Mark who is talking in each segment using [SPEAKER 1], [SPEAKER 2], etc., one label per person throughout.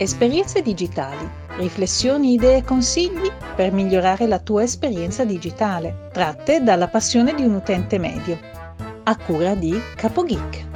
[SPEAKER 1] Esperienze digitali, riflessioni, idee e consigli per migliorare la tua esperienza digitale, tratte dalla passione di un utente medio. A cura di CapoGeek.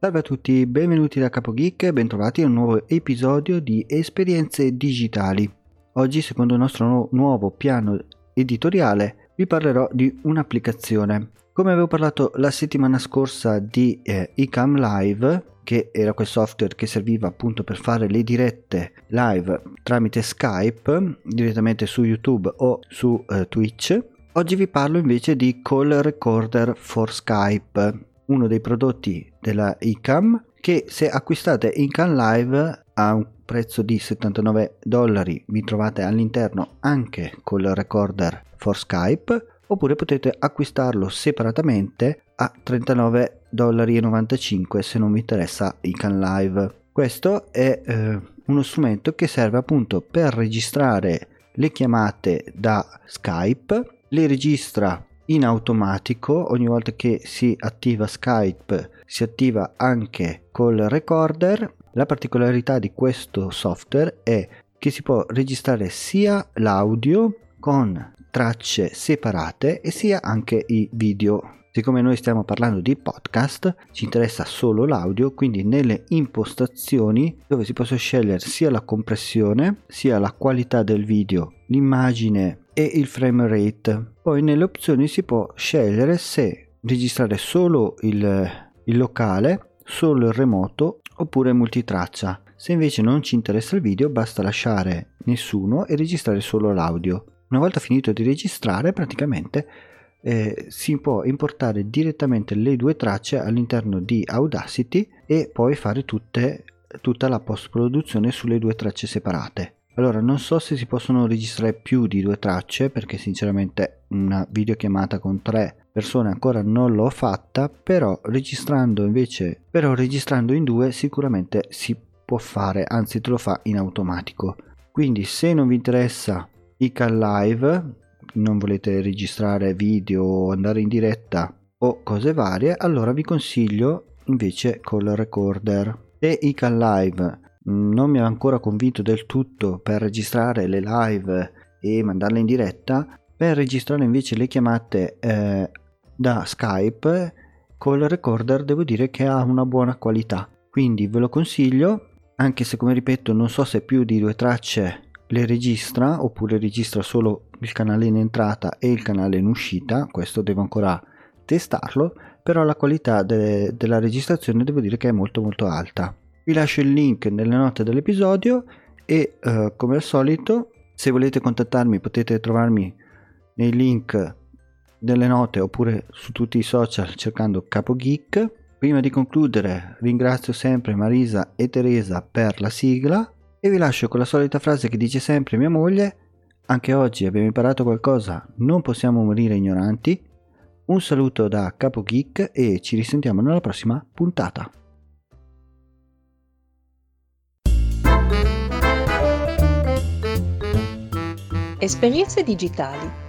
[SPEAKER 2] Salve a tutti, benvenuti da CapoGeek e bentrovati a un nuovo episodio di Esperienze digitali. Oggi, secondo il nostro nu- nuovo piano editoriale, vi parlerò di un'applicazione. Come avevo parlato la settimana scorsa di eh, eCam Live, che era quel software che serviva appunto per fare le dirette live tramite Skype direttamente su YouTube o su eh, Twitch, oggi vi parlo invece di Call Recorder for Skype uno dei prodotti della ICAM che se acquistate ICAM Live a un prezzo di 79 dollari. Vi trovate all'interno anche col recorder for Skype oppure potete acquistarlo separatamente a 39 dollari 95 se non vi interessa ICAM Live. Questo è eh, uno strumento che serve appunto per registrare le chiamate da Skype. Le registra in automatico. Ogni volta che si attiva Skype si attiva anche col recorder la particolarità di questo software è che si può registrare sia l'audio con tracce separate e sia anche i video siccome noi stiamo parlando di podcast ci interessa solo l'audio quindi nelle impostazioni dove si possono scegliere sia la compressione sia la qualità del video l'immagine e il frame rate. Poi nelle opzioni si può scegliere se registrare solo il, il locale, solo il remoto oppure multitraccia. Se invece non ci interessa il video basta lasciare nessuno e registrare solo l'audio. Una volta finito di registrare praticamente eh, si può importare direttamente le due tracce all'interno di Audacity e poi fare tutte, tutta la post produzione sulle due tracce separate. Allora, non so se si possono registrare più di due tracce perché sinceramente una videochiamata con tre persone ancora non l'ho fatta, però registrando invece, però registrando in due sicuramente si può fare, anzi te lo fa in automatico. Quindi se non vi interessa iCal Live, non volete registrare video andare in diretta o cose varie, allora vi consiglio invece Call Recorder. Se iCal Live non mi ha ancora convinto del tutto per registrare le live e mandarle in diretta, per registrare invece le chiamate eh, da Skype col recorder devo dire che ha una buona qualità. Quindi ve lo consiglio, anche se come ripeto non so se più di due tracce le registra oppure registra solo il canale in entrata e il canale in uscita, questo devo ancora testarlo, però la qualità de- della registrazione devo dire che è molto molto alta. Vi lascio il link nelle note dell'episodio e uh, come al solito se volete contattarmi potete trovarmi nei link delle note oppure su tutti i social cercando Capo Geek. Prima di concludere ringrazio sempre Marisa e Teresa per la sigla e vi lascio con la solita frase che dice sempre mia moglie anche oggi abbiamo imparato qualcosa, non possiamo morire ignoranti. Un saluto da Capo Geek e ci risentiamo nella prossima puntata.
[SPEAKER 1] Esperienze digitali,